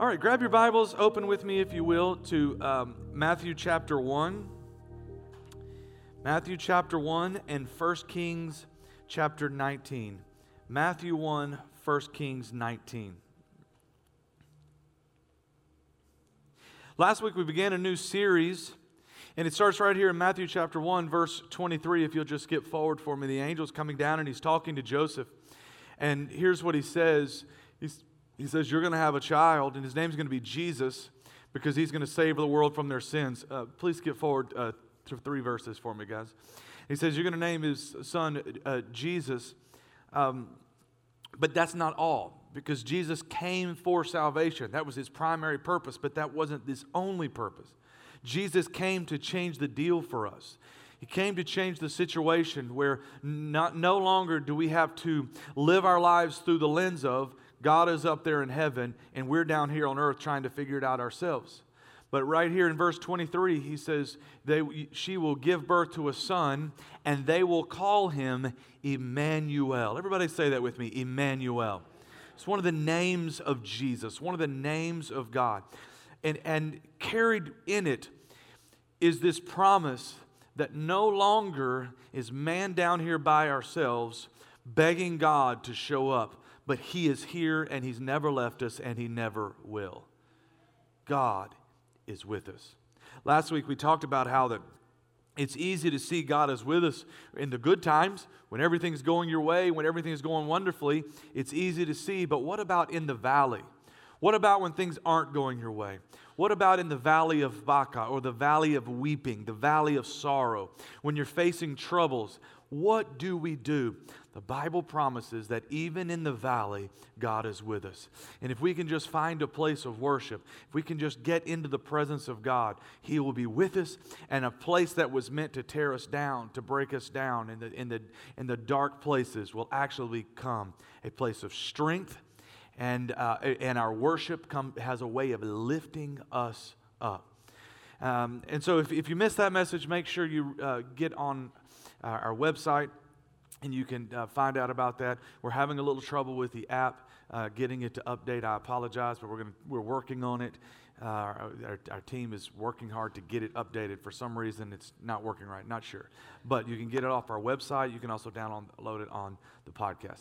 All right, grab your Bibles, open with me, if you will, to um, Matthew chapter 1. Matthew chapter 1 and 1 Kings chapter 19. Matthew 1, 1 Kings 19. Last week we began a new series, and it starts right here in Matthew chapter 1, verse 23. If you'll just skip forward for me, the angel's coming down and he's talking to Joseph. And here's what he says He's, he says, You're going to have a child, and his name's going to be Jesus because he's going to save the world from their sins. Uh, please skip forward uh, to three verses for me, guys. He says, You're going to name his son uh, Jesus. Um, but that's not all, because Jesus came for salvation. That was his primary purpose, but that wasn't his only purpose. Jesus came to change the deal for us. He came to change the situation where not, no longer do we have to live our lives through the lens of God is up there in heaven, and we're down here on earth trying to figure it out ourselves. But right here in verse 23, he says, they, She will give birth to a son, and they will call him Emmanuel. Everybody say that with me Emmanuel. It's one of the names of Jesus, one of the names of God. And, and carried in it is this promise that no longer is man down here by ourselves begging God to show up but He is here and He's never left us and He never will. God is with us. Last week we talked about how that it's easy to see God is with us in the good times, when everything's going your way, when everything's going wonderfully. It's easy to see, but what about in the valley? What about when things aren't going your way? What about in the valley of Baca or the valley of weeping, the valley of sorrow, when you're facing troubles? What do we do? The Bible promises that even in the valley, God is with us. And if we can just find a place of worship, if we can just get into the presence of God, He will be with us. And a place that was meant to tear us down, to break us down in the, in the, in the dark places, will actually become a place of strength. And, uh, and our worship come, has a way of lifting us up. Um, and so if, if you missed that message, make sure you uh, get on our, our website and you can uh, find out about that. We're having a little trouble with the app, uh, getting it to update. I apologize, but we're, gonna, we're working on it. Uh, our, our, team is working hard to get it updated. For some reason, it's not working right, not sure. But you can get it off our website. You can also download it on the podcast.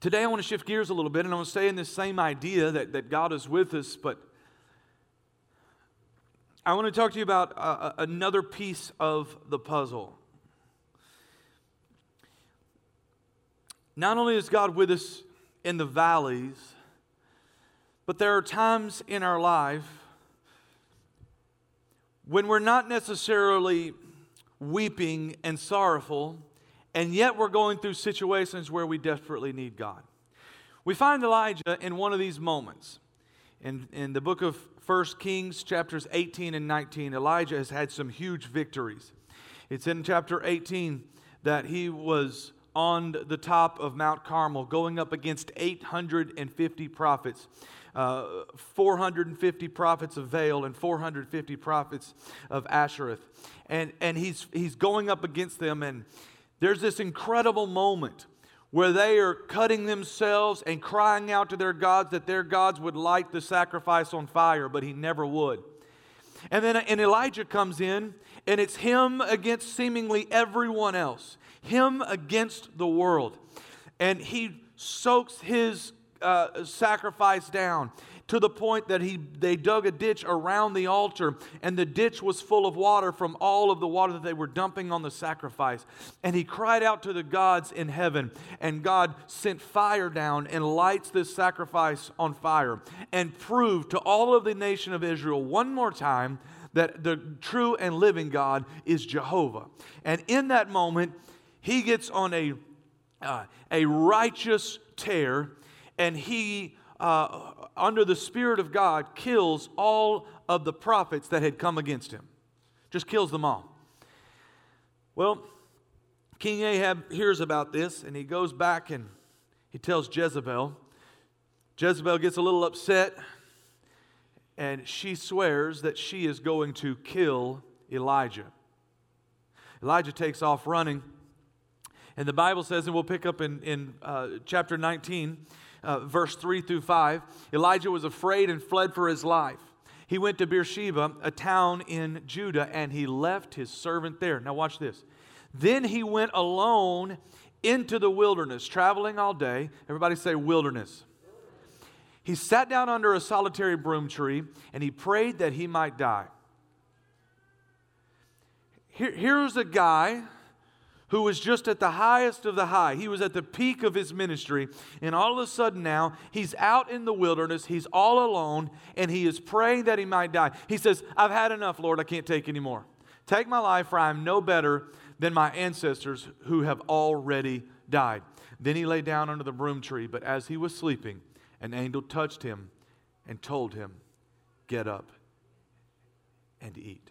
Today, I want to shift gears a little bit, and I want to stay in this same idea that, that God is with us, but I want to talk to you about uh, another piece of the puzzle. Not only is God with us in the valleys, but there are times in our life when we're not necessarily weeping and sorrowful, and yet we're going through situations where we desperately need God. We find Elijah in one of these moments. In, in the book of 1 Kings, chapters 18 and 19, Elijah has had some huge victories. It's in chapter 18 that he was on the top of Mount Carmel, going up against 850 prophets. Uh, 450 prophets of Baal and 450 prophets of Ashereth. And, and he's, he's going up against them, and there's this incredible moment where they are cutting themselves and crying out to their gods that their gods would light the sacrifice on fire, but he never would. And then and Elijah comes in, and it's him against seemingly everyone else him against the world. And he soaks his uh, sacrifice down to the point that he, they dug a ditch around the altar, and the ditch was full of water from all of the water that they were dumping on the sacrifice. And he cried out to the gods in heaven, and God sent fire down and lights this sacrifice on fire and proved to all of the nation of Israel one more time that the true and living God is Jehovah. And in that moment, he gets on a, uh, a righteous tear and he, uh, under the Spirit of God, kills all of the prophets that had come against him. Just kills them all. Well, King Ahab hears about this and he goes back and he tells Jezebel. Jezebel gets a little upset and she swears that she is going to kill Elijah. Elijah takes off running and the Bible says, and we'll pick up in, in uh, chapter 19, uh, verse 3 through 5. Elijah was afraid and fled for his life. He went to Beersheba, a town in Judah, and he left his servant there. Now, watch this. Then he went alone into the wilderness, traveling all day. Everybody say wilderness. He sat down under a solitary broom tree and he prayed that he might die. Here, here's a guy who was just at the highest of the high. He was at the peak of his ministry. And all of a sudden now, he's out in the wilderness. He's all alone and he is praying that he might die. He says, I've had enough, Lord. I can't take anymore. Take my life, for I am no better than my ancestors who have already died. Then he lay down under the broom tree, but as he was sleeping, an angel touched him and told him, Get up and eat.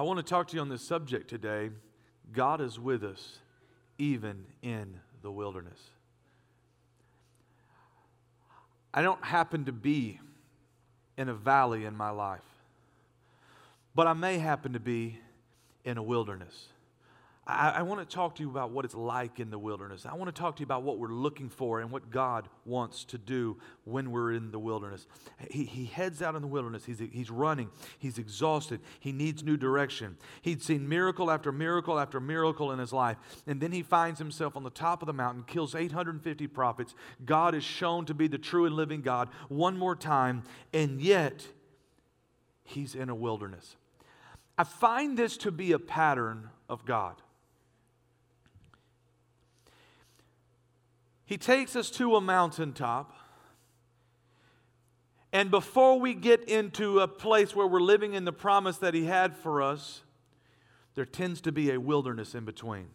I want to talk to you on this subject today. God is with us even in the wilderness. I don't happen to be in a valley in my life, but I may happen to be in a wilderness. I, I want to talk to you about what it's like in the wilderness. I want to talk to you about what we're looking for and what God wants to do when we're in the wilderness. He, he heads out in the wilderness. He's, he's running. He's exhausted. He needs new direction. He'd seen miracle after miracle after miracle in his life. And then he finds himself on the top of the mountain, kills 850 prophets. God is shown to be the true and living God one more time. And yet, he's in a wilderness. I find this to be a pattern of God. He takes us to a mountaintop. And before we get into a place where we're living in the promise that He had for us, there tends to be a wilderness in between.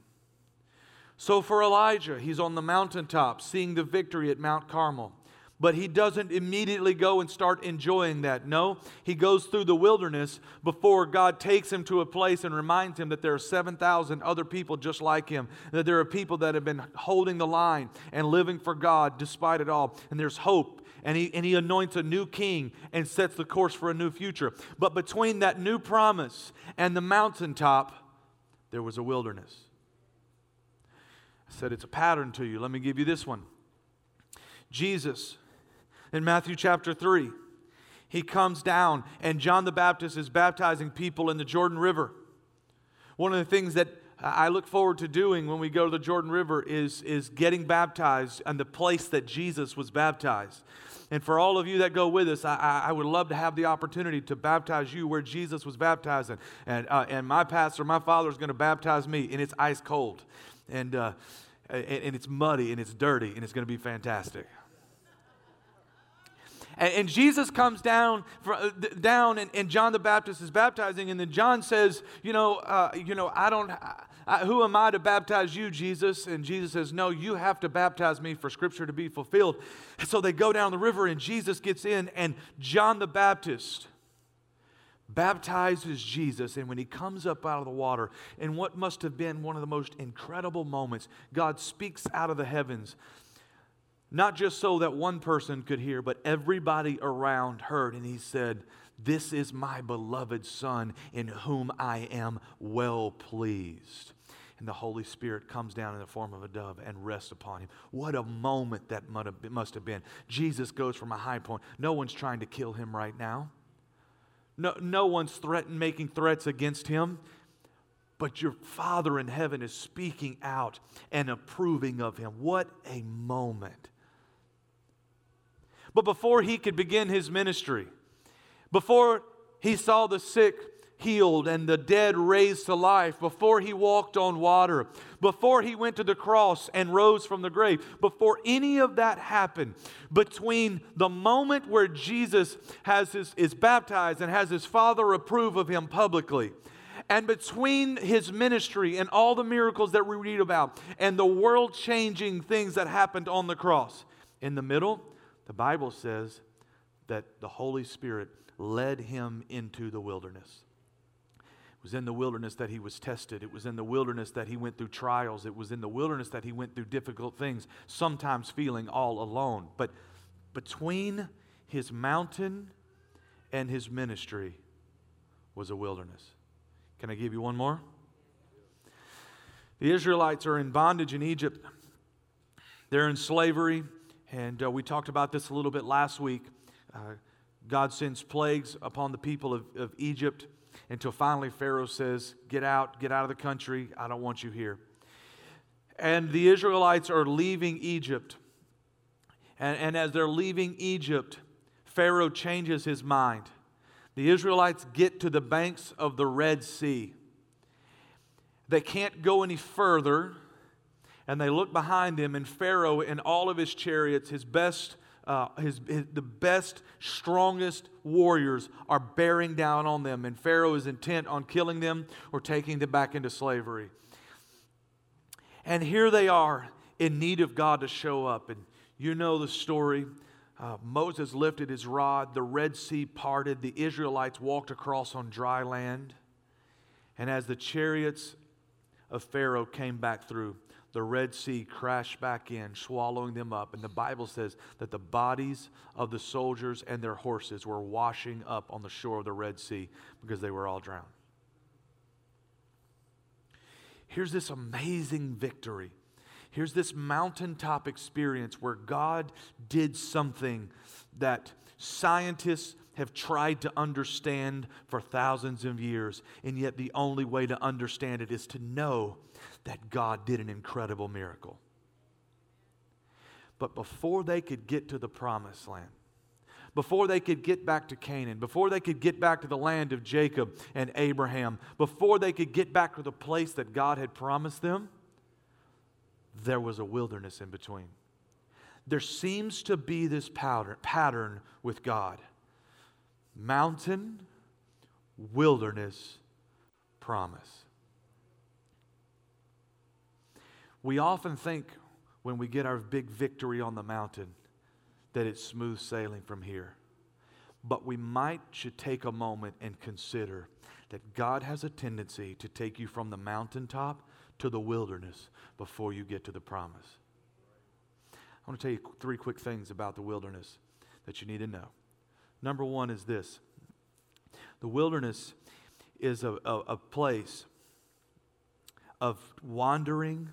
So for Elijah, he's on the mountaintop seeing the victory at Mount Carmel. But he doesn't immediately go and start enjoying that. No, he goes through the wilderness before God takes him to a place and reminds him that there are 7,000 other people just like him, that there are people that have been holding the line and living for God despite it all. And there's hope. And he, and he anoints a new king and sets the course for a new future. But between that new promise and the mountaintop, there was a wilderness. I said it's a pattern to you. Let me give you this one. Jesus in Matthew chapter 3. He comes down, and John the Baptist is baptizing people in the Jordan River. One of the things that I look forward to doing when we go to the Jordan River is, is getting baptized in the place that Jesus was baptized. And for all of you that go with us, I, I would love to have the opportunity to baptize you where Jesus was baptized. And, uh, and my pastor, my father, is going to baptize me, and it's ice cold. And, uh, and, and it's muddy, and it's dirty, and it's going to be fantastic. And, and Jesus comes down, uh, down and, and, John the Baptist is baptizing. And then John says, You know, uh, you know I don't, I, who am I to baptize you, Jesus? And Jesus says, No, you have to baptize me for Scripture to be fulfilled. so they go down the river, and Jesus gets in, and John the Baptist baptizes Jesus. And when he comes up out of the water, in what must have been one of the most incredible moments, God speaks out of the heavens not just so that one person could hear, but everybody around heard. And he said, This is my beloved Son in whom I am well pleased. And the Holy Spirit comes down in the form of a dove and rests upon him. What a moment that must have been. Jesus goes from a high point. No one's trying to kill him right now. No, no one's threatening, making threats against him. But your Father in heaven is speaking out and approving of him. What a moment. But before he could begin his ministry, before he saw the sick healed and the dead raised to life, before he walked on water, before he went to the cross and rose from the grave, before any of that happened, between the moment where Jesus has his, is baptized and has his Father approve of him publicly, and between his ministry and all the miracles that we read about and the world changing things that happened on the cross, in the middle, the Bible says that the Holy Spirit led him into the wilderness. It was in the wilderness that he was tested. It was in the wilderness that he went through trials. It was in the wilderness that he went through difficult things, sometimes feeling all alone. But between his mountain and his ministry was a wilderness. Can I give you one more? The Israelites are in bondage in Egypt. They're in slavery, and uh, we talked about this a little bit last week. Uh, God sends plagues upon the people of, of Egypt until finally Pharaoh says, Get out, get out of the country. I don't want you here. And the Israelites are leaving Egypt. And, and as they're leaving Egypt, Pharaoh changes his mind. The Israelites get to the banks of the Red Sea. They can't go any further, and they look behind them, and Pharaoh and all of his chariots, his best, uh, his, his, the best, strongest warriors are bearing down on them, and Pharaoh is intent on killing them or taking them back into slavery. And here they are in need of God to show up. And you know the story. Uh, Moses lifted his rod, the Red Sea parted, the Israelites walked across on dry land. And as the chariots of Pharaoh came back through, the Red Sea crashed back in, swallowing them up. And the Bible says that the bodies of the soldiers and their horses were washing up on the shore of the Red Sea because they were all drowned. Here's this amazing victory. Here's this mountaintop experience where God did something that scientists have tried to understand for thousands of years, and yet the only way to understand it is to know that God did an incredible miracle. But before they could get to the promised land, before they could get back to Canaan, before they could get back to the land of Jacob and Abraham, before they could get back to the place that God had promised them, there was a wilderness in between. There seems to be this pattern, with God mountain, wilderness, promise. We often think when we get our big victory on the mountain that it's smooth sailing from here. But we might should take a moment and consider that God has a tendency to take you from the mountaintop to the wilderness before you get to the promise. I want to tell you three quick things about the wilderness that you need to know. Number one is this the wilderness is a, a, a place of wandering,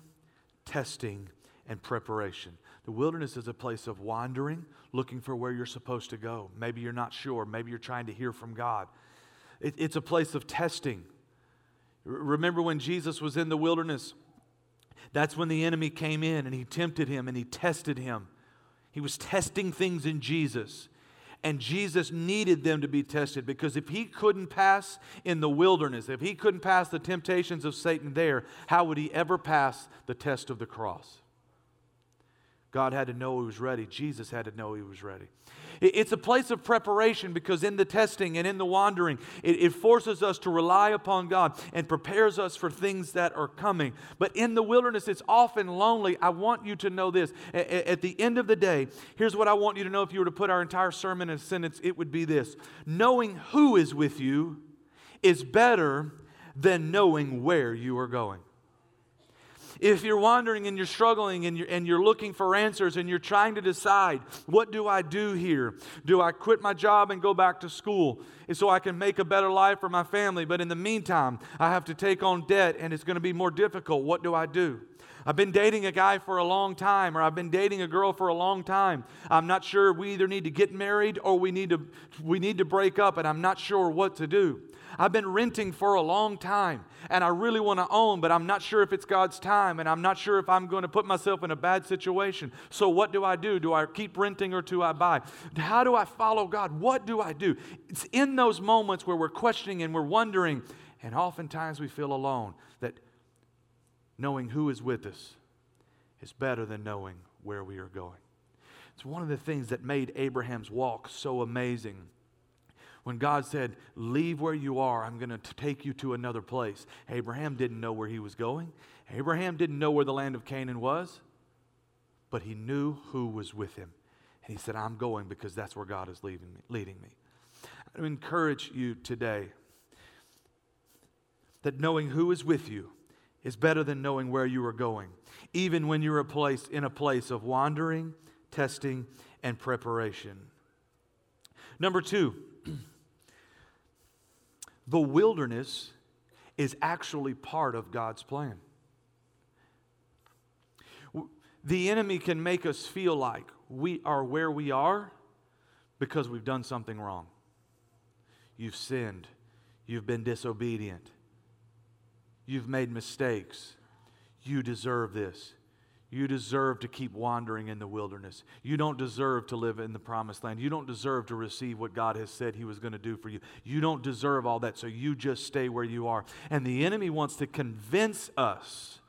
testing, and preparation. The wilderness is a place of wandering, looking for where you're supposed to go. Maybe you're not sure. Maybe you're trying to hear from God. It, it's a place of testing. Remember when Jesus was in the wilderness? That's when the enemy came in and he tempted him and he tested him. He was testing things in Jesus. And Jesus needed them to be tested because if he couldn't pass in the wilderness, if he couldn't pass the temptations of Satan there, how would he ever pass the test of the cross? God had to know he was ready. Jesus had to know he was ready. It's a place of preparation because in the testing and in the wandering, it, forces us to rely upon God and prepares us for things that are coming. But in the wilderness, it's often lonely. I want you to know this. At the end of the day, here's what I want you to know if you were to put our entire sermon in a sentence, it would be this Knowing who is with you is better than knowing where you are going. If you're wandering and you're struggling and you're, and you're looking for answers and you're trying to decide, what do I do here? Do I quit my job and go back to school so I can make a better life for my family? But in the meantime, I have to take on debt and it's going to be more difficult. What do I do? I've been dating a guy for a long time, or I've been dating a girl for a long time. I'm not sure we either need to get married or we need to, we need to break up, and I'm not sure what to do. I've been renting for a long time and I really want to own, but I'm not sure if it's God's time and I'm not sure if I'm going to put myself in a bad situation. So, what do I do? Do I keep renting or do I buy? How do I follow God? What do I do? It's in those moments where we're questioning and we're wondering, and oftentimes we feel alone, that knowing who is with us is better than knowing where we are going. It's one of the things that made Abraham's walk so amazing when God said, Leave where you are, I'm going to take you to another place. Abraham didn't know where he was going. Abraham didn't know where the land of Canaan was, but he knew who was with him. And he said, I'm going because that's where God is leading me. Leading me. I encourage you today that knowing who is with you is better than knowing where you are going, even when you're a place, in a place of wandering, testing, and preparation. Number two, the wilderness is actually part of God's plan. the enemy can make us feel like we are where we are because we've done something wrong. You've sinned, you've been disobedient, you've made mistakes. You deserve this. You deserve to keep wandering in the wilderness. You don't deserve to live in the promised land. You don't deserve to receive what God has said He was going to do for you. You don't deserve all that, so you just stay where you are. And the enemy wants to convince us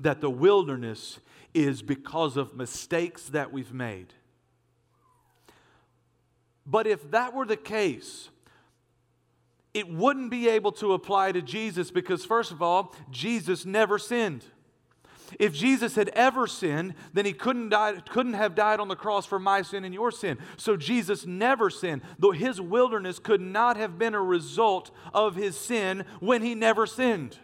that the wilderness is because of mistakes that we've made. But if that were the case, it wouldn't be able to apply to Jesus because, first of all, Jesus never sinned. If Jesus had ever sinned, then he couldn't, die, couldn't have died on the cross for my sin and your sin. So Jesus never sinned. Though his wilderness could not have been a result of his sin when he never sinned.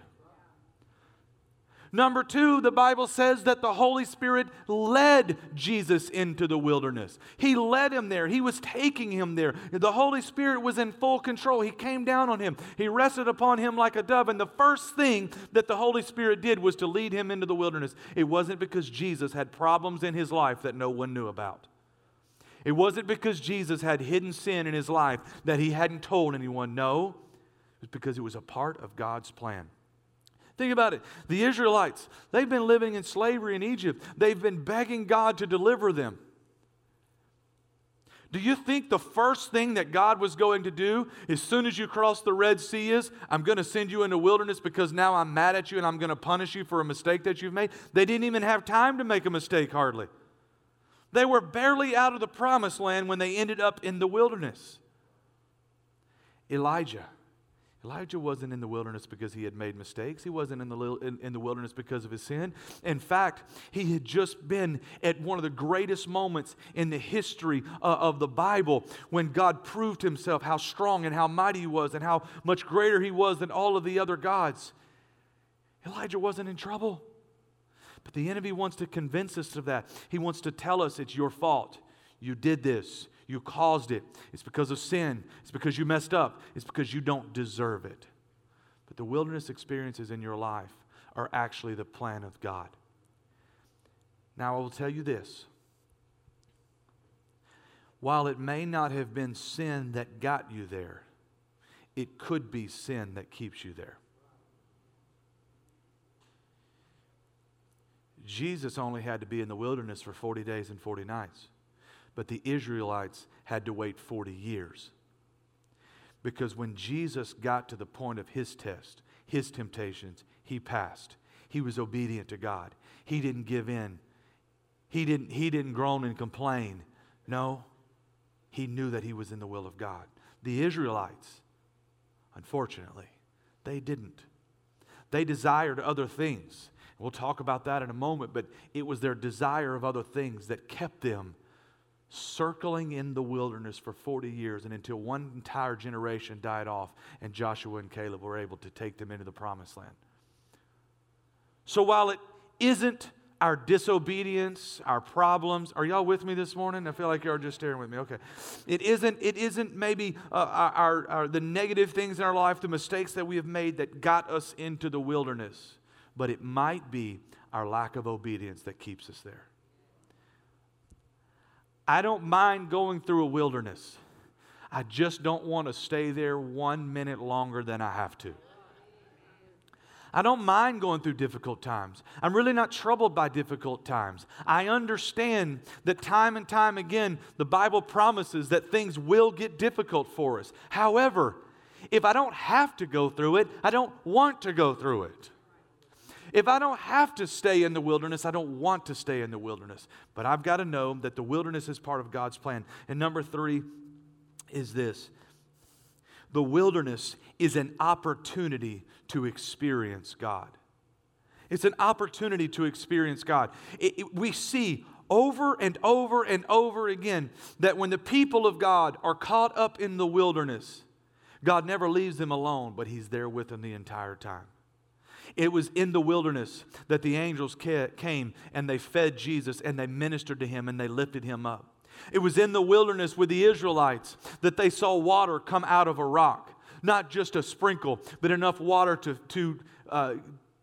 Number two, the Bible says that the Holy Spirit led Jesus into the wilderness. He led him there. He was taking him there. The Holy Spirit was in full control. He came down on him. He rested upon him like a dove. And the first thing that the Holy Spirit did was to lead him into the wilderness. It wasn't because Jesus had problems in his life that no one knew about. It wasn't because Jesus had hidden sin in his life that he hadn't told anyone. No, it was because it was a part of God's plan. Think about it. The Israelites, they've been living in slavery in Egypt. They've been begging God to deliver them. Do you think the first thing that God was going to do as soon as you cross the Red Sea is, I'm going to send you into wilderness because now I'm mad at you and I'm going to punish you for a mistake that you've made? They didn't even have time to make a mistake, hardly. They were barely out of the promised land when they ended up in the wilderness. Elijah Elijah wasn't in the wilderness because he had made mistakes. He wasn't in the, in, in, the wilderness because of his sin. In fact, he had just been at one of the greatest moments in the history uh, of the Bible when God proved himself how strong and how mighty he was and how much greater he was than all of the other gods. Elijah wasn't in trouble. But the enemy wants to convince us of that. He wants to tell us it's your fault. You did this. You caused it. It's because of sin. It's because you messed up. It's because you don't deserve it. But the wilderness experiences in your life are actually the plan of God. Now, I will tell you this. While it may not have been sin that got you there, it could be sin that keeps you there. Jesus only had to be in the wilderness for 40 days and 40 nights. But the Israelites had to wait 40 years. Because when Jesus got to the point of his test, his temptations, he passed. He was obedient to God. He didn't give in. He didn't, he didn't groan and complain. No, he knew that he was in the will of God. The Israelites, unfortunately, they didn't. They desired other things. We'll talk about that in a moment, but it was their desire of other things that kept them circling in the wilderness for 40 years and until one entire generation died off and Joshua and Caleb were able to take them into the promised land. So while it isn't our disobedience, our problems. Are y'all with me this morning? I feel like you're just staring with me. Okay. It isn't, it isn't maybe uh, our, our, the negative things in our life, the mistakes that we have made that got us into the wilderness, but it might be our lack of obedience that keeps us there. I don't mind going through a wilderness. I just don't want to stay there one minute longer than I have to. I don't mind going through difficult times. I'm really not troubled by difficult times. I understand that time and time again, the Bible promises that things will get difficult for us. However, if I don't have to go through it, I don't want to go through it. If I don't have to stay in the wilderness, I don't want to stay in the wilderness. But I've got to know that the wilderness is part of God's plan. And number three is this the wilderness is an opportunity to experience God. It's an opportunity to experience God. It, it, we see over and over and over again that when the people of God are caught up in the wilderness, God never leaves them alone, but He's there with them the entire time. It was in the wilderness that the angels came and they fed Jesus and they ministered to him and they lifted him up. It was in the wilderness with the Israelites that they saw water come out of a rock. Not just a sprinkle, but enough water to, to, uh,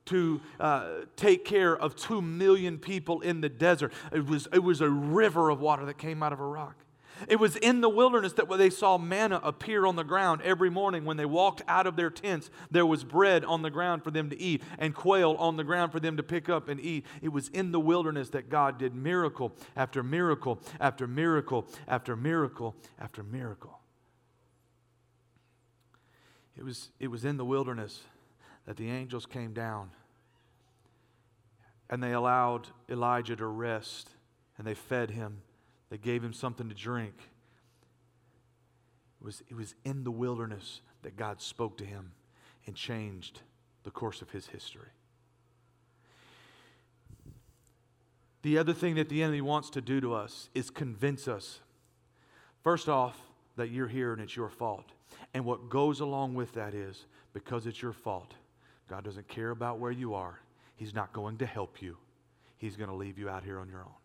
to uh, take care of two million people in the desert. It was, it was a river of water that came out of a rock. It was in the wilderness that they saw manna appear on the ground every morning when they walked out of their tents. There was bread on the ground for them to eat and quail on the ground for them to pick up and eat. It was in the wilderness that God did miracle after miracle after miracle after miracle after miracle. It was, it was in the wilderness that the angels came down and they allowed Elijah to rest and they fed him. They gave him something to drink. It was, it was in the wilderness that God spoke to him and changed the course of his history. The other thing that the enemy wants to do to us is convince us, first off, that you're here and it's your fault. And what goes along with that is because it's your fault, God doesn't care about where you are. He's not going to help you, He's going to leave you out here on your own.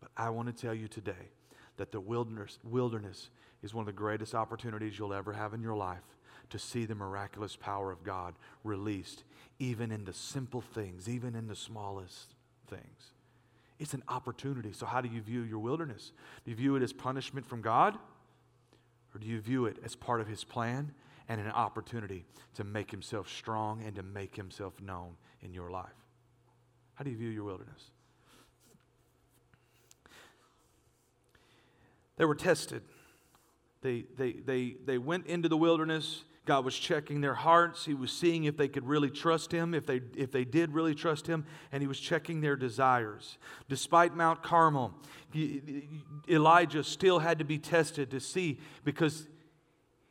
But I want to tell you today that the wilderness, wilderness is one of the greatest opportunities you'll ever have in your life to see the miraculous power of God released, even in the simple things, even in the smallest things. It's an opportunity. So, how do you view your wilderness? Do you view it as punishment from God? Or do you view it as part of His plan and an opportunity to make Himself strong and to make Himself known in your life? How do you view your wilderness? They were tested. They, they, they, they went into the wilderness. God was checking their hearts. He was seeing if they could really trust Him, if they, if they did really trust Him, and He was checking their desires. Despite Mount Carmel, Elijah still had to be tested to see because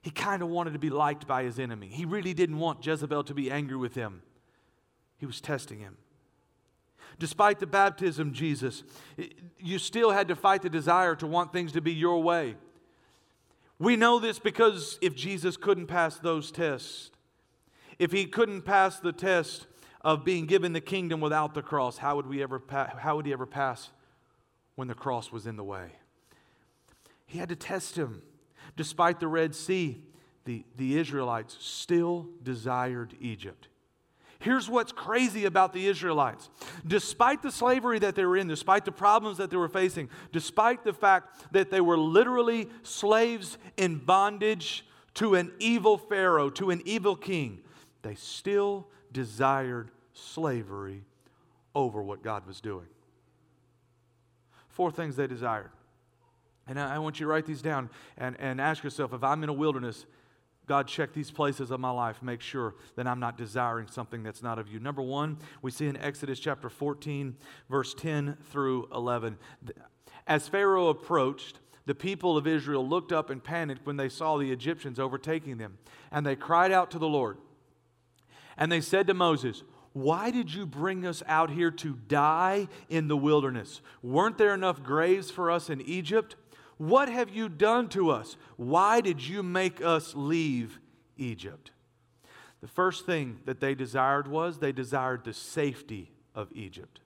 he kind of wanted to be liked by his enemy. He really didn't want Jezebel to be angry with him. He was testing him. Despite the baptism, Jesus, you still had to fight the desire to want things to be your way. We know this because if Jesus couldn't pass those tests, if he couldn't pass the test of being given the kingdom without the cross, how would, we ever pa- how would he ever pass when the cross was in the way? He had to test him. Despite the Red Sea, the, the Israelites still desired Egypt. Here's what's crazy about the Israelites. Despite the slavery that they were in, despite the problems that they were facing, despite the fact that they were literally slaves in bondage to an evil Pharaoh, to an evil king, they still desired slavery over what God was doing. Four things they desired. And I want you to write these down and, and ask yourself if I'm in a wilderness, God, check these places of my life. Make sure that I'm not desiring something that's not of you. Number one, we see in Exodus chapter 14, verse 10 through 11. As Pharaoh approached, the people of Israel looked up and panicked when they saw the Egyptians overtaking them. And they cried out to the Lord. And they said to Moses, Why did you bring us out here to die in the wilderness? Weren't there enough graves for us in Egypt? What have you done to us? Why did you make us leave Egypt? The first thing that they desired was they desired the safety of Egypt.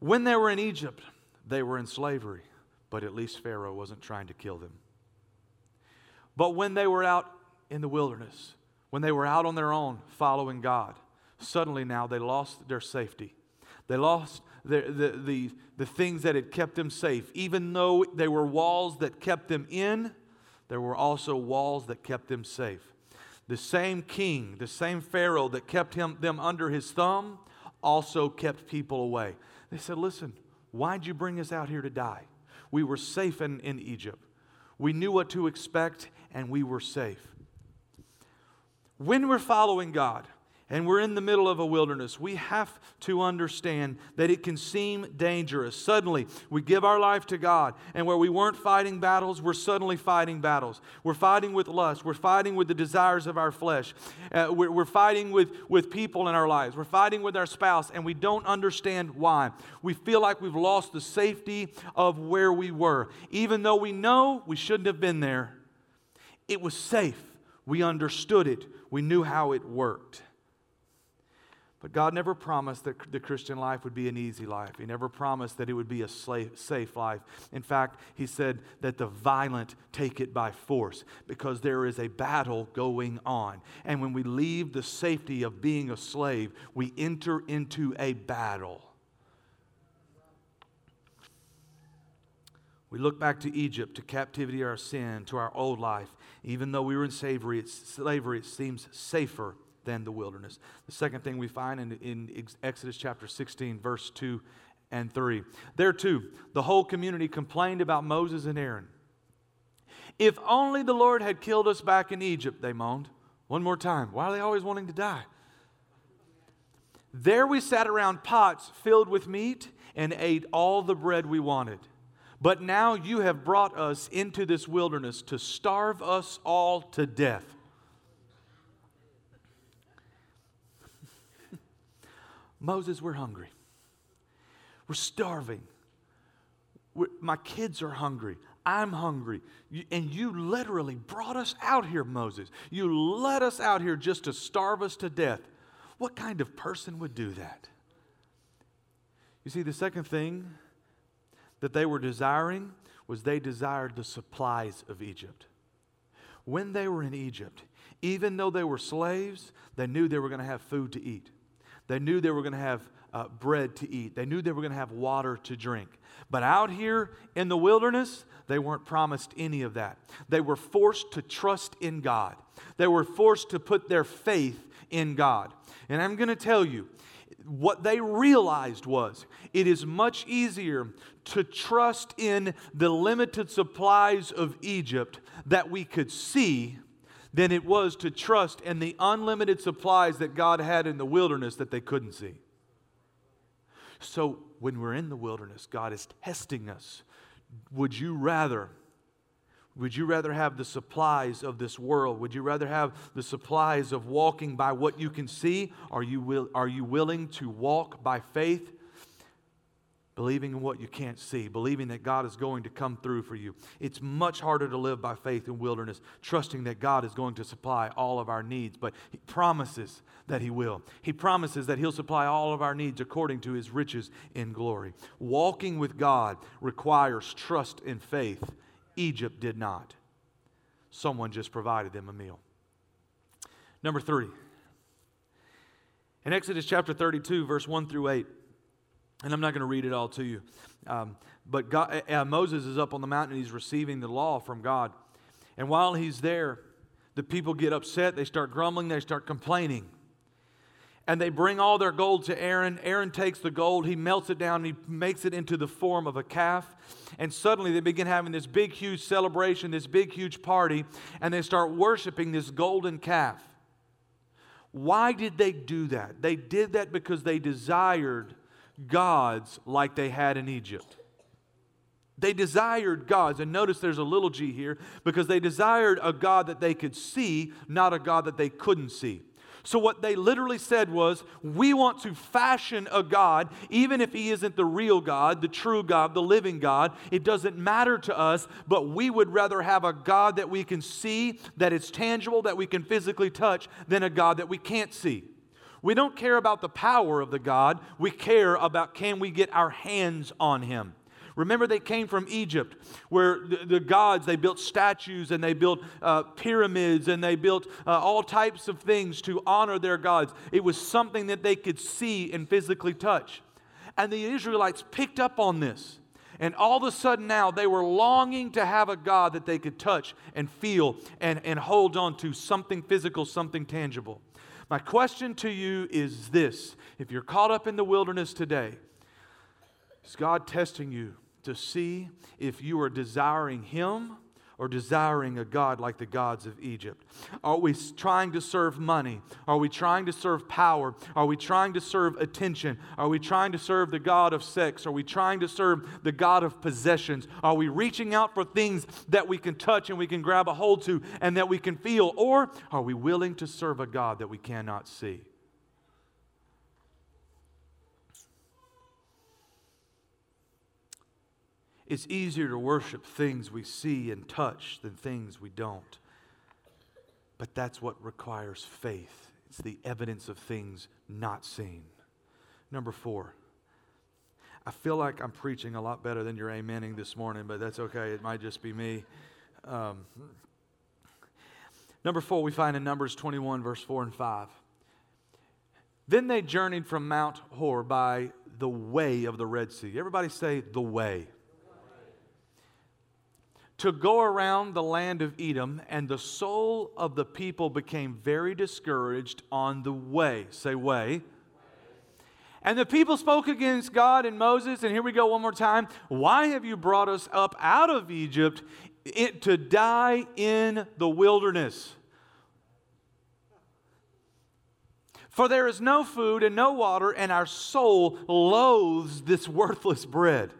When they were in Egypt, they were in slavery, but at least Pharaoh wasn't trying to kill them. But when they were out in the wilderness, when they were out on their own following God, suddenly now they lost their safety. They lost the, the, the, the things that had kept them safe. Even though they were walls that kept them in, there were also walls that kept them safe. The same king, the same Pharaoh that kept him, them under his thumb, also kept people away. They said, Listen, why'd you bring us out here to die? We were safe in, in Egypt. We knew what to expect, and we were safe. When we're following God, and we're in the middle of a wilderness, we have to understand that it can seem dangerous. Suddenly, we give our life to God, and where we weren't fighting battles, we're suddenly fighting battles. We're fighting with lust, we're fighting with the desires of our flesh, uh, we're, we're fighting with, with people in our lives, we're fighting with our spouse, and we don't understand why. We feel like we've lost the safety of where we were. Even though we know we shouldn't have been there, it was safe. We understood it, we knew how it worked. But God never promised that the Christian life would be an easy life. He never promised that it would be a safe life. In fact, He said that the violent take it by force because there is a battle going on. And when we leave the safety of being a slave, we enter into a battle. We look back to Egypt, to captivity, our sin, to our old life. Even though we were in slavery, it seems safer than the wilderness. The second thing we find in, in Exodus chapter 16, verse 2 and 3. There too, the whole community complained about Moses and Aaron. If only the Lord had killed us back in Egypt, they moaned. One more time. Why are they always wanting to die? There we sat around pots filled with meat and ate all the bread we wanted. But now you have brought us into this wilderness to starve us all to death. Moses, we're hungry. We're starving. We're, my kids are hungry. I'm hungry. You, and you literally brought us out here, Moses. You let us out here just to starve us to death. What kind of person would do that? You see, the second thing that they were desiring was they desired the supplies of Egypt. When they were in Egypt, even though they were slaves, they knew they were going to have food to eat. They knew they were going to have uh, bread to eat, they knew they were going to have water to drink. But out here in the wilderness, they weren't promised any of that. They were forced to trust in God, they were forced to put their faith in God. And I'm going to tell you, what they realized was it is much easier to trust in the limited supplies of Egypt that we could see than it was to trust in the unlimited supplies that God had in the wilderness that they couldn't see. So when we're in the wilderness, God is testing us. Would you rather? Would you rather have the supplies of this world? Would you rather have the supplies of walking by what you can see? Are you, will, are you willing to walk by faith believing in what you can't see, believing that God is going to come through for you. It's much harder to live by faith in wilderness, trusting that God is going to supply all of our needs, but He promises that He will. He promises that He'll supply all of our needs according to His riches in glory. Walking with God requires trust and faith. Egypt did not. Someone just provided them a meal. Number three. In Exodus chapter 32, verse 1 through 8, and I'm not going to read it all to you. Um, but God, uh, Moses is up on the mountain and he's receiving the law from God. And while he's there, the people get upset. They start grumbling. They start complaining. And they bring all their gold to Aaron. Aaron takes the gold, he melts it down, he makes it into the form of a calf. And suddenly they begin having this big, huge celebration, this big, huge party, and they start worshiping this golden calf. Why did they do that? They did that because they desired gods like they had in Egypt. They desired gods, and notice there's a little g here because they desired a God that they could see, not a God that they couldn't see. So, what they literally said was, We want to fashion a God, even if he isn't the real God, the true God, the living God. It doesn't matter to us, but we would rather have a God that we can see, that is tangible, that we can physically touch, than a God that we can't see. We don't care about the power of the God, we care about can we get our hands on him. Remember, they came from Egypt, where the, the gods, they built statues and they built uh, pyramids and they built uh, all types of things to honor their gods. It was something that they could see and physically touch. And the Israelites picked up on this. And all of a sudden now they were longing to have a God that they could touch and feel and, and hold on to something physical, something tangible. My question to you is this. If you're caught up in the wilderness today, is God testing you to see if you are desiring Him or desiring a God like the gods of Egypt? Are we trying to serve money? Are we trying to serve power? Are we trying to serve attention? Are we trying to serve the God of sex? Are we trying to serve the God of possessions? Are we reaching out for things that we can touch and we can grab a hold to and that we can feel? Or are we willing to serve a God that we cannot see? It's easier to worship things we see and touch than things we don't. But that's what requires faith. it's the evidence of things not seen. Number four, I feel like I'm preaching a lot better than you're amening this morning, but that's okay. It might just be me. Um, number four, we find in Numbers 21, verse 4 and 5. Then they journeyed from Mount Hor by the way of the Red Sea. Everybody say the way. To go around the land of Edom, and the soul of the people became very discouraged on the way. Say, way. And the people spoke against God and Moses, and here we go one more time. Why have you brought us up out of Egypt to die in the wilderness? For there is no food and no water, and our soul loathes this worthless bread.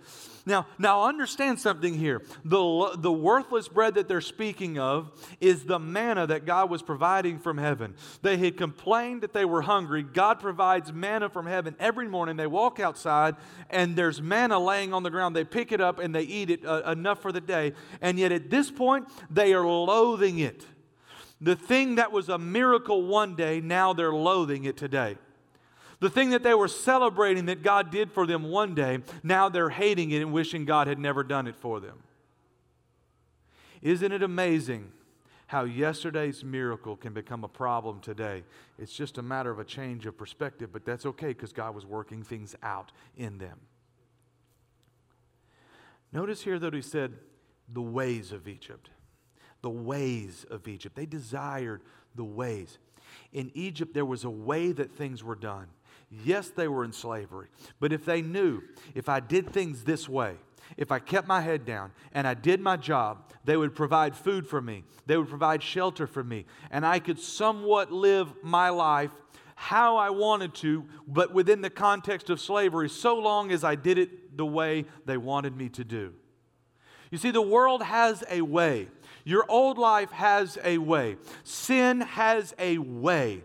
Now, now understand something here. The, the worthless bread that they're speaking of is the manna that God was providing from heaven. They had complained that they were hungry. God provides manna from heaven every morning. They walk outside and there's manna laying on the ground. They pick it up and they eat it uh, enough for the day. And yet at this point, they are loathing it. The thing that was a miracle one day, now they're loathing it today. The thing that they were celebrating that God did for them one day, now they're hating it and wishing God had never done it for them. Isn't it amazing how yesterday's miracle can become a problem today? It's just a matter of a change of perspective, but that's okay because God was working things out in them. Notice here that he said, the ways of Egypt the ways of Egypt. They desired the ways. In Egypt, there was a way that things were done. Yes, they were in slavery, but if they knew if I did things this way, if I kept my head down and I did my job, they would provide food for me, they would provide shelter for me, and I could somewhat live my life how I wanted to, but within the context of slavery, so long as I did it the way they wanted me to do. You see, the world has a way. Your old life has a way, sin has a way.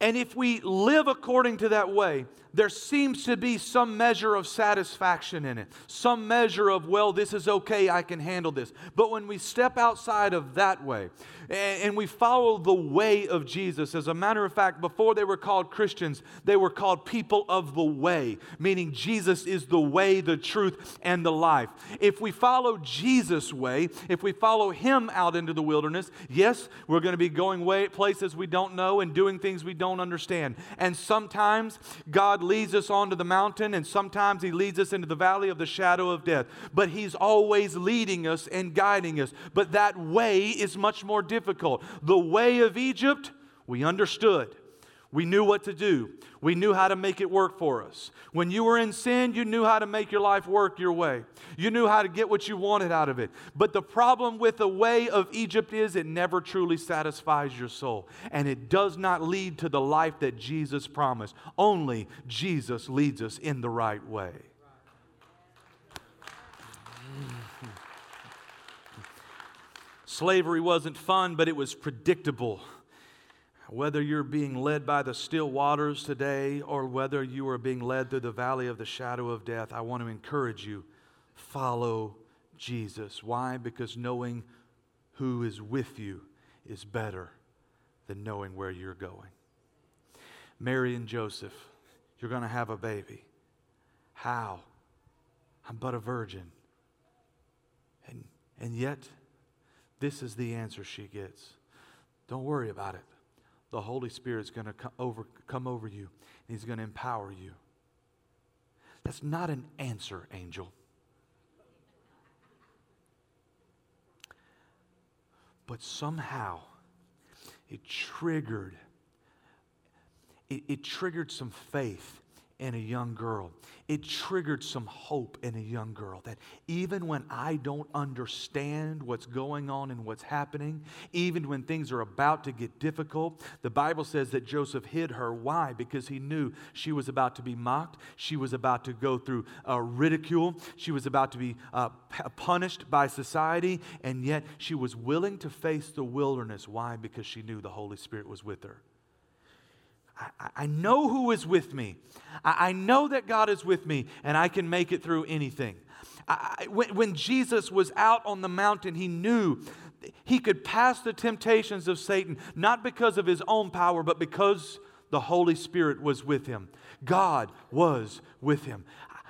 And if we live according to that way, there seems to be some measure of satisfaction in it, some measure of, well, this is okay, I can handle this. But when we step outside of that way and, we follow the way of Jesus, as a matter of fact, before they were called Christians, they were called people of the way, meaning Jesus is the way, the truth, and the life. If we follow Jesus' way, if we follow Him out into the wilderness, yes, we're going to be going way, places we don't know and doing things we don't understand. And sometimes God leads us onto the mountain, and sometimes He leads us into the valley of the shadow of death. But He's always leading us and guiding us. But that way is much more difficult. The way of Egypt, we understood. We knew what to do. We knew how to make it work for us. When you were in sin, you knew how to make your life work your way. You knew how to get what you wanted out of it. But the problem with the way of Egypt is it never truly satisfies your soul. And it does not lead to the life that Jesus promised. Only Jesus leads us in the right way. Slavery wasn't fun, but it was predictable. Whether you're being led by the still waters today or whether you are being led through the valley of the shadow of death, I want to encourage you follow Jesus. Why? Because knowing who is with you is better than knowing where you're going. Mary and Joseph, you're going to have a baby. How? I'm but a virgin. And, and yet, this is the answer she gets. Don't worry about it the Holy Spirit's going to come over, come over you and He's going to empower you. That's not an answer, angel. But somehow it triggered, it, it triggered some faith in a young girl. It triggered some hope in a young girl that even when I don't understand what's going on and what's happening, even when things are about to get difficult, the Bible says that Joseph hid her. Why? Because he knew she was about to be mocked, she was about to go through uh, ridicule, she was about to be uh, p- punished by society, and yet she was willing to face the wilderness. Why? Because she knew the Holy Spirit was with her. I, I know who is with me. I, I, know that God is with me and I can make it through anything. I, when, when Jesus was out on the mountain, he knew he could pass the temptations of Satan, not because of his own power, but because the Holy Spirit was with him. God was with him.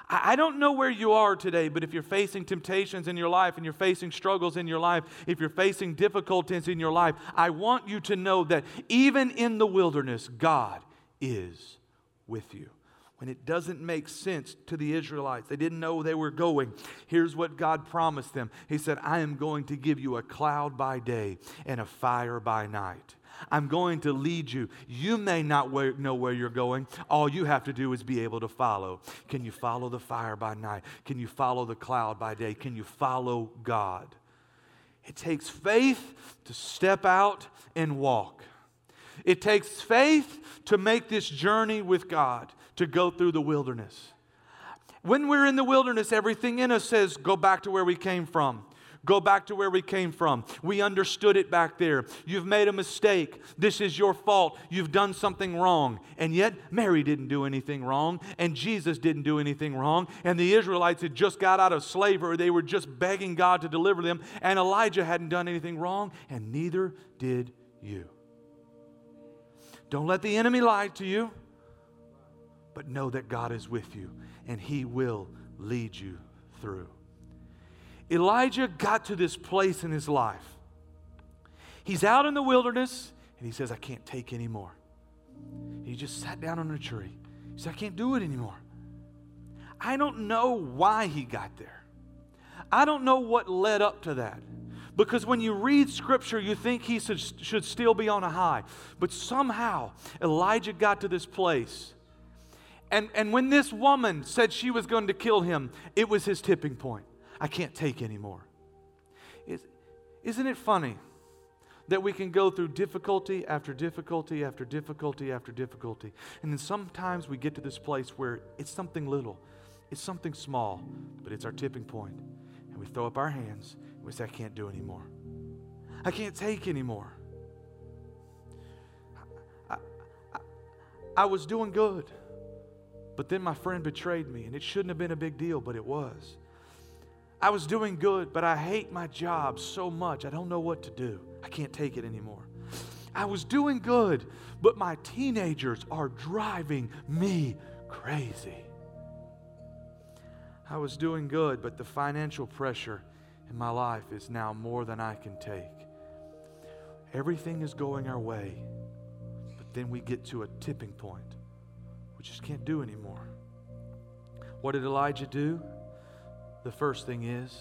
I don't know where you are today, but if you're facing temptations in your life and you're facing struggles in your life, if you're facing difficulties in your life, I want you to know that even in the wilderness, God is with you. When it doesn't make sense to the Israelites, they didn't know they were going. Here's what God promised them He said, I am going to give you a cloud by day and a fire by night. I'm going to lead you. You may not know where you're going. All you have to do is be able to follow. Can you follow the fire by night? Can you follow the cloud by day? Can you follow God? It takes faith to step out and walk. It takes faith to make this journey with God, to go through the wilderness. When we're in the wilderness, everything in us says, go back to where we came from. Go back to where we came from. We understood it back there. You've made a mistake. This is your fault. You've done something wrong. And yet, Mary didn't do anything wrong, and Jesus didn't do anything wrong, and the Israelites had just got out of slavery. They were just begging God to deliver them, and Elijah hadn't done anything wrong, and neither did you. Don't let the enemy lie to you, but know that God is with you, and he will lead you through. Elijah got to this place in his life. He's out in the wilderness and he says, I can't take anymore. He just sat down on a tree. He said, I can't do it anymore. I don't know why he got there. I don't know what led up to that. Because when you read scripture, you think he should, should still be on a high. But somehow, Elijah got to this place. And, and when this woman said she was going to kill him, it was his tipping point. I can't take anymore. Isn't it funny that we can go through difficulty after difficulty after difficulty after difficulty? And then sometimes we get to this place where it's something little, it's something small, but it's our tipping point. And we throw up our hands and we say, I can't do anymore. I can't take anymore. I, I, I was doing good, but then my friend betrayed me, and it shouldn't have been a big deal, but it was. I was doing good, but I hate my job so much. I don't know what to do. I can't take it anymore. I was doing good, but my teenagers are driving me crazy. I was doing good, but the financial pressure in my life is now more than I can take. Everything is going our way, but then we get to a tipping point. We just can't do anymore. What did Elijah do? The first thing is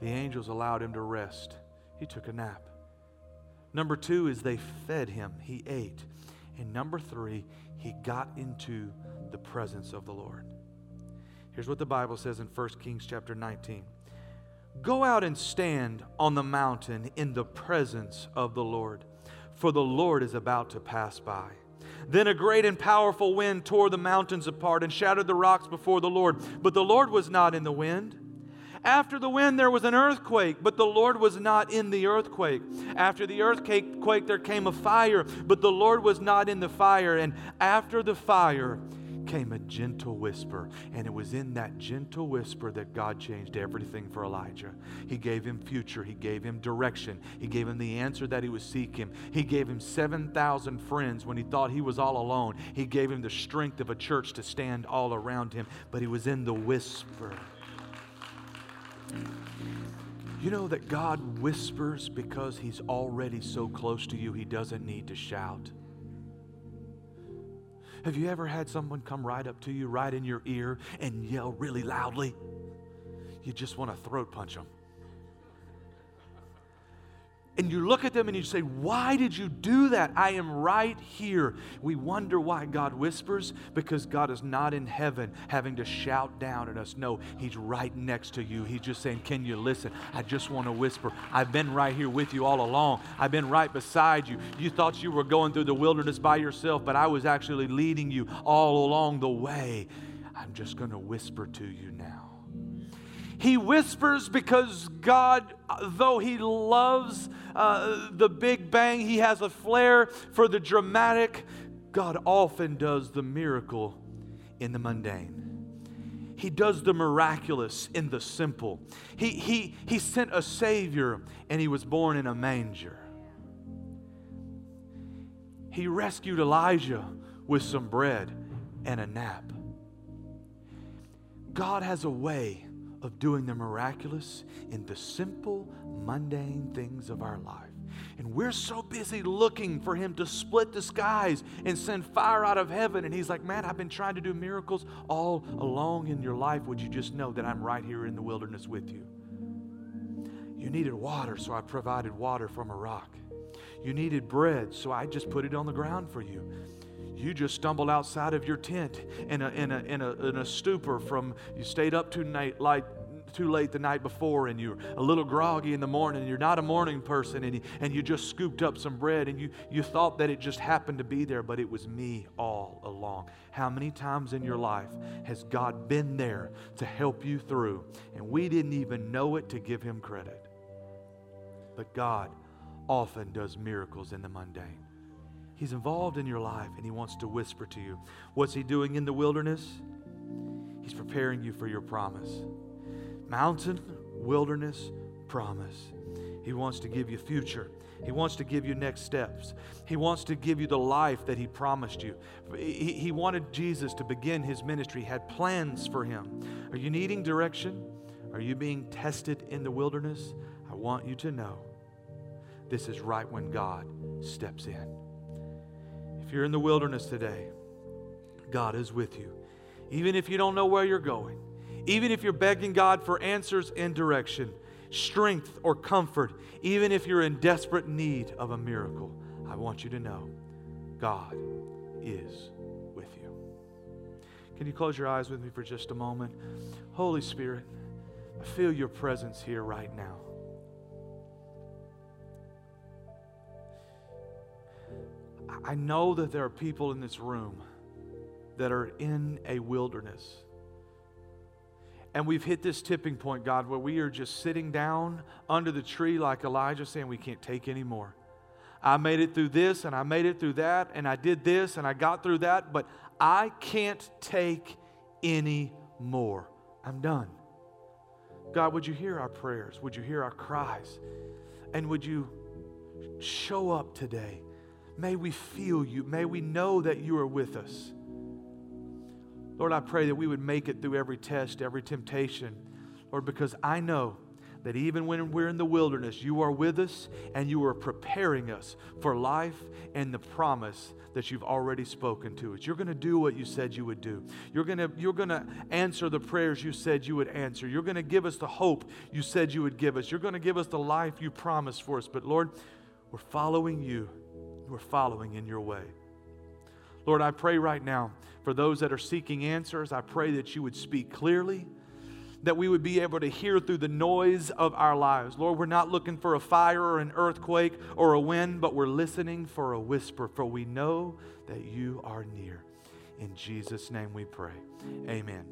the angels allowed him to rest. He took a nap. Number two is they fed him, he ate. And number three, he got into the presence of the Lord. Here's what the Bible says in 1 Kings chapter 19 Go out and stand on the mountain in the presence of the Lord, for the Lord is about to pass by. Then a great and powerful wind tore the mountains apart and shattered the rocks before the Lord. But the Lord was not in the wind. After the wind, there was an earthquake, but the Lord was not in the earthquake. After the earthquake, there came a fire, but the Lord was not in the fire. And after the fire came a gentle whisper. And it was in that gentle whisper that God changed everything for Elijah. He gave him future, He gave him direction, He gave him the answer that he was seeking. He gave him 7,000 friends when he thought he was all alone. He gave him the strength of a church to stand all around him, but he was in the whisper. You know that God whispers because He's already so close to you, He doesn't need to shout. Have you ever had someone come right up to you, right in your ear, and yell really loudly? You just want to throat punch them and you look at them and you say, Why did you do that? I am right here. We wonder why God whispers because God is not in heaven having to shout down at us. No, He's right next to you. He's just saying, Can you listen? I just want to whisper. I've been right here with you all along. I've been right beside you. You thought you were going through the wilderness by yourself, but I was actually leading you all along the way. I'm just going to whisper to you now. He whispers because God, though He loves uh, the big bang, He has a flair for the dramatic. God often does the miracle in the mundane. he does the miraculous in the simple. He, he, he sent a Savior and he was born in a manger. He rescued Elijah with some bread and a nap. God has a way of doing the miraculous in the simple, mundane things of our life. And we're so busy looking for him to split the skies and send fire out of heaven. And he's like, Man, I've been trying to do miracles all along in your life. Would you just know that I'm right here in the wilderness with you? You needed water, so I provided water from a rock. You needed bread, so I just put it on the ground for you. You just stumbled outside of your tent in a, in a, in a, in a stupor from, you stayed up too night, like, too late the night before and you're a little groggy in the morning and you're not a morning person and you, and you just scooped up some bread and you, you thought that it just happened to be there, but it was me all along. How many times in your life has God been there to help you through and we didn't even know it to give him credit? But God often does miracles in the mundane. He's involved in your life and he wants to whisper to you. What's he doing in the wilderness? He's preparing you for your promise. Mountain, wilderness, promise. He wants to give you future. He wants to give you next steps. He wants to give you the life that He promised you. He, he wanted Jesus to begin His ministry, had plans for Him. Are you needing direction? Are you being tested in the wilderness? I want you to know this is right when God steps in. If you're in the wilderness today, God is with you. Even if you don't know where you're going, even if you're begging God for answers and direction, strength or comfort, even if you're in desperate need of a miracle, I want you to know God is with you. Can you close your eyes with me for just a moment? Holy Spirit, I feel your presence here right now. I know that there are people in this room that are in a wilderness and we've hit this tipping point, God, where we are just sitting down under the tree like Elijah saying, We can't take anymore. I made it through this and I made it through that and I did this and I got through that, but I can't take any more. I'm done. God, would you hear our prayers? Would you hear our cries? And would you show up today? May we feel you. May we know that you are with us. Lord, I pray that we would make it through every test, every temptation. Lord, because I know that even when we're in the wilderness, you are with us and you are preparing us for life and the promise that you've already spoken to us. You're going to do what you said you would do. You're going to you're going to answer the prayers you said you would answer. You're going to give us the hope you said you would give us. You're going to give us the life you promised for us. But Lord, we're following you. We're following in your way. Lord, I pray right now for those that are seeking answers, I pray that you would speak clearly, that we would be able to hear through the noise of our lives. Lord, we're not looking for a fire or an earthquake or a wind, but we're listening for a whisper, for we know that you are near. In Jesus' name we pray. Amen.